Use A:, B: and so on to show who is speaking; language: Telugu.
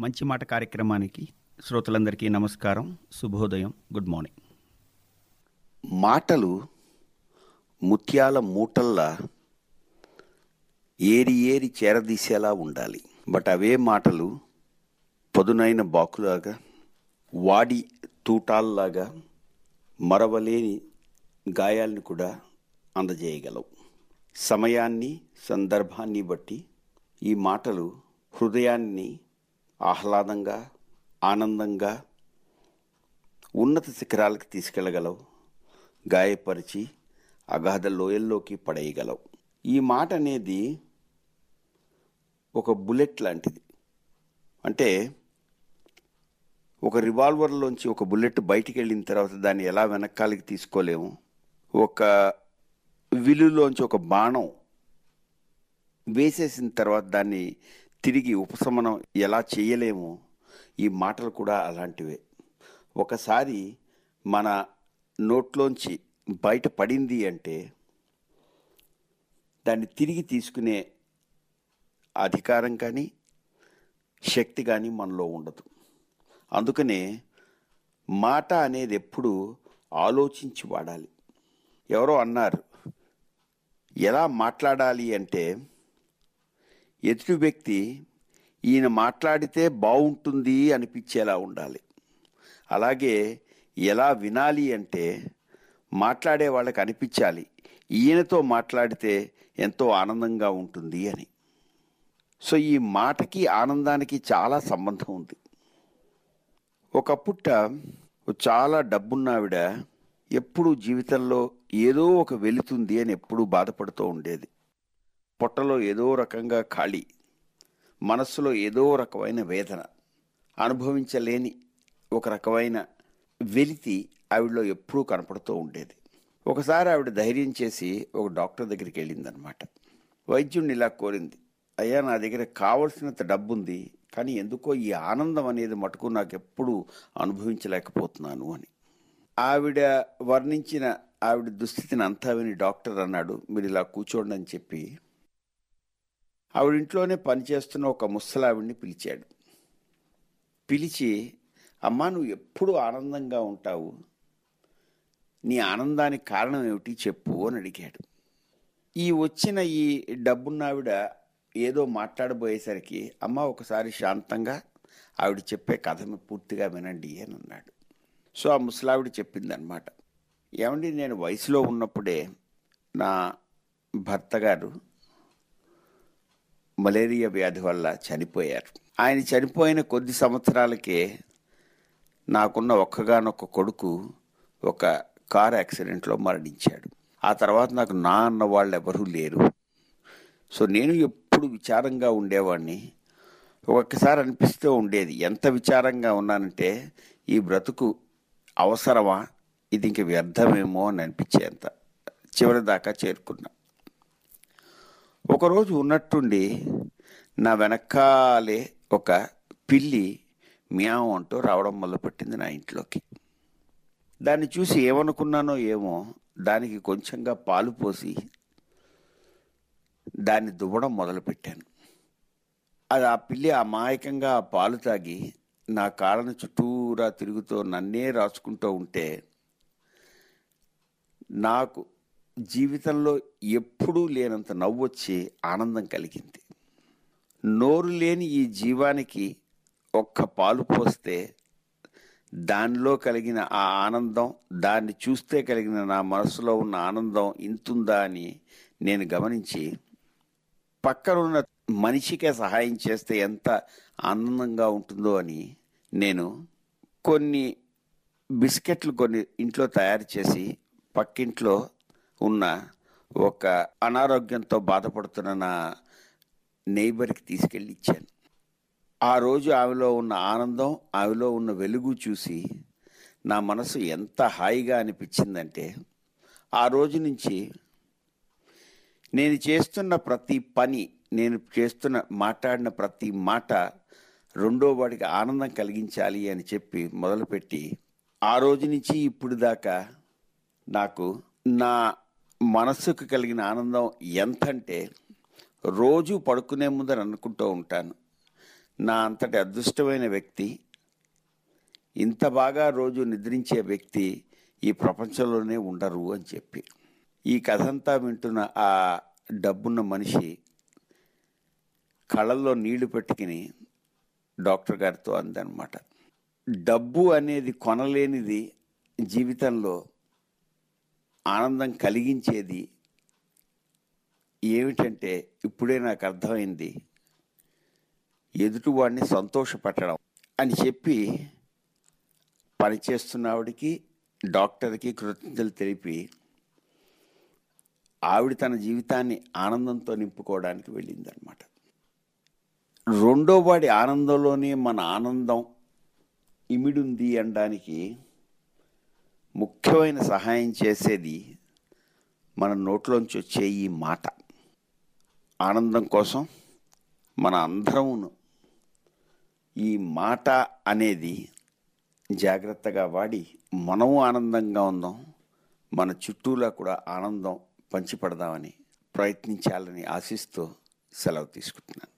A: మంచి మాట కార్యక్రమానికి శ్రోతలందరికీ నమస్కారం శుభోదయం గుడ్ మార్నింగ్.
B: మాటలు ముత్యాల మూటల్లా ఏరి ఏరి చేరదీసేలా ఉండాలి. బట్ అవే మాటలు పదునైన బాకులాగా వాడి తూటాల్లాగా మరవలేని గాయాల్ని కూడా అందజేయగలవు. సమయాన్ని సందర్భాన్ని బట్టి ఈ మాటలు హృదయాన్ని ఆహ్లాదంగా ఆనందంగా ఉన్నత శిఖరాలకు తీసుకెళ్ళగలవు గాయపరిచి అగాధ లోయల్లోకి పడేయగలవు. ఈ మాట అనేది ఒక బుల్లెట్ లాంటిది. అంటే ఒక రివాల్వర్లోంచి ఒక బుల్లెట్ బయటికి వెళ్ళిన తర్వాత దాన్ని ఎలా వెనకాలకి తీసుకోలేము? ఒక విలులోంచి ఒక బాణం వేసేసిన తర్వాత దాన్ని తిరిగి ఉపశమనం ఎలా చేయలేము? ఈ మాటలు కూడా అలాంటివే. ఒకసారి మన నోట్లోంచి బయట పడింది అంటే దాన్ని తిరిగి తీసుకునే అధికారం కానీ శక్తి కానీ మనలో ఉండదు. అందుకనే మాట అనేది ఎప్పుడు ఆలోచించి వాడాలి. ఎవరో అన్నారు ఎలా మాట్లాడాలి అంటే ఎదుటి వ్యక్తి ఈయన మాట్లాడితే బాగుంటుంది అనిపించేలా ఉండాలి. అలాగే ఎలా వినాలి అంటే మాట్లాడే వాళ్ళకి అనిపించాలి. ఈయనతో మాట్లాడితే ఎంతో ఆనందంగా ఉంటుంది అని. సో ఈ మాటకి ఆనందానికి చాలా సంబంధం ఉంది. ఒకప్పుట చాలా డబ్బున్నావిడ ఎప్పుడు జీవితంలో ఏదో ఒక వెళుతుంది అని ఎప్పుడూ బాధపడుతూ ఉండేది. పొట్టలో ఏదో రకంగా ఖాళీ మనస్సులో ఏదో రకమైన వేదన అనుభవించలేని ఒక రకమైన వెలితి ఆవిడలో ఎప్పుడూ కనపడుతూ ఉండేది. ఒకసారి ఆవిడ ధైర్యం చేసి ఒక డాక్టర్ దగ్గరికి వెళ్ళిందనమాట. వైద్యుడిని ఇలా కోరింది అయ్యా నా దగ్గర కావలసినంత డబ్బు ఉంది కానీ ఎందుకో ఈ ఆనందం అనేది మటుకు నాకు ఎప్పుడూ అనుభవించలేకపోతున్నాను అని. ఆవిడ వర్ణించిన ఆవిడ దుస్థితిని అంతా విని డాక్టర్ అన్నాడు మీరు ఇలా కూర్చోండి అని చెప్పి ఆవిడ ఇంట్లోనే పనిచేస్తున్న ఒక ముసలావిడిని పిలిచాడు. పిలిచి అమ్మా నువ్వు ఎప్పుడు ఆనందంగా ఉంటావు. నీ ఆనందానికి కారణం ఏమిటి చెప్పు అని అడిగాడు. ఈ వచ్చిన ఈ డబ్బున్నావిడ ఏదో మాట్లాడబోయేసరికి అమ్మ ఒకసారి శాంతంగా ఆవిడ చెప్పే కథను పూర్తిగా వినండి అని అన్నాడు. సో ఆ ముసలావిడ చెప్పిందనమాట ఏమండి నేను వయసులో ఉన్నప్పుడే నా భర్త గారు మలేరియా వ్యాధి వల్ల చనిపోయారు. ఆయన చనిపోయిన కొద్ది సంవత్సరాలకే నాకున్న ఒక్కగానొక్క కొడుకు ఒక కార్ యాక్సిడెంట్లో మరణించాడు. ఆ తర్వాత నాకు నా అన్న వాళ్ళు ఎవరూ లేరు. సో నేను ఎప్పుడు విచారంగా ఉండేవాడిని ఒక్కసారి అనిపిస్తూ ఉండేది ఎంత విచారంగా ఉన్నానంటే ఈ బ్రతుకు అవసరమా? ఇది ఇంక వ్యర్థమేమో అని అనిపించేంత. చివరి దాకా చేరుకున్నా. ఒకరోజు ఉన్నట్టుండి నా వెనకాలే ఒక పిల్లి మ్యావ్ అంటూ రావడం మొదలుపెట్టింది నా ఇంట్లోకి. దాన్ని చూసి ఏమనుకున్నానో ఏమో దానికి కొంచెంగా పాలు పోసి దాన్ని దువ్వడం మొదలుపెట్టాను. అది ఆ పిల్లి అమాయకంగా ఆ పాలు తాగి నా కాళ్ళను చుట్టూరా తిరుగుతూ నన్నే రాసుకుంటూ ఉంటే నాకు జీవితంలో ఎప్పుడూ లేనంత నవ్వొచ్చి ఆనందం కలిగింది. నోరు లేని ఈ జీవానికి ఒక్క పాలు పోస్తే దానిలో కలిగిన ఆ ఆనందం దాన్ని చూస్తే కలిగిన నా మనసులో ఉన్న ఆనందం ఇంతుందా అని నేను గమనించి పక్కనున్న మనిషికే సహాయం చేస్తే ఎంత ఆనందంగా ఉంటుందో అని నేను కొన్ని బిస్కెట్లు కొన్ని ఇంట్లో తయారు చేసి పక్కింట్లో ఉన్న ఒక అనారోగ్యంతో బాధపడుతున్న నా నైబర్కి తీసుకెళ్ళి ఇచ్చాను. ఆ రోజు ఆమెలో ఉన్న ఆనందం ఆమెలో ఉన్న వెలుగు చూసి నా మనసు ఎంత హాయిగా అనిపించిందంటే ఆ రోజు నుంచి నేను చేస్తున్న ప్రతి పని నేను చేస్తున్న మాట్లాడిన ప్రతి మాట రెండో వాడికి ఆనందం కలిగించాలి అని చెప్పి మొదలుపెట్టి ఆ రోజు నుంచి ఇప్పుడు దాకా నాకు నా మనస్సుకు కలిగిన ఆనందం ఎంతంటే రోజు పడుకునే ముందర అనుకుంటూ ఉంటాను. నా అంతటి అదృష్టమైన వ్యక్తి ఇంత బాగా రోజు నిద్రించే వ్యక్తి ఈ ప్రపంచంలోనే ఉండరు అని చెప్పి. ఈ కథంతా వింటున్న ఆ డబ్బున్న మనిషి కళ్ళల్లో నీళ్ళు పెట్టుకుని డాక్టర్ గారితో అందనమాట. డబ్బు అనేది కొనలేనిది జీవితంలో ఆనందం కలిగించేది ఏమిటంటే ఇప్పుడే నాకు అర్థమైంది. ఎదుటివాడిని సంతోషపెట్టడం అని చెప్పి పనిచేస్తున్నవాడికి డాక్టర్కి కృతజ్ఞతలు తెలిపి ఆవిడ తన జీవితాన్ని ఆనందంతో నింపుకోవడానికి వెళ్ళిందనమాట రెండో వాడి ఆనందంలోనే మన ఆనందం ఇమిడుంది అనడానికి ముఖ్యమైన సహాయం చేసేది మన నోట్లోంచి వచ్చే ఈ మాట. ఆనందం కోసం మన అందరమును ఈ మాట అనేది జాగ్రత్తగా వాడి మనము ఆనందంగా ఉందాం మన చుట్టూలా కూడా ఆనందం పంచిపడదామని ప్రయత్నించాలని ఆశిస్తూ సెలవు తీసుకుంటున్నాను.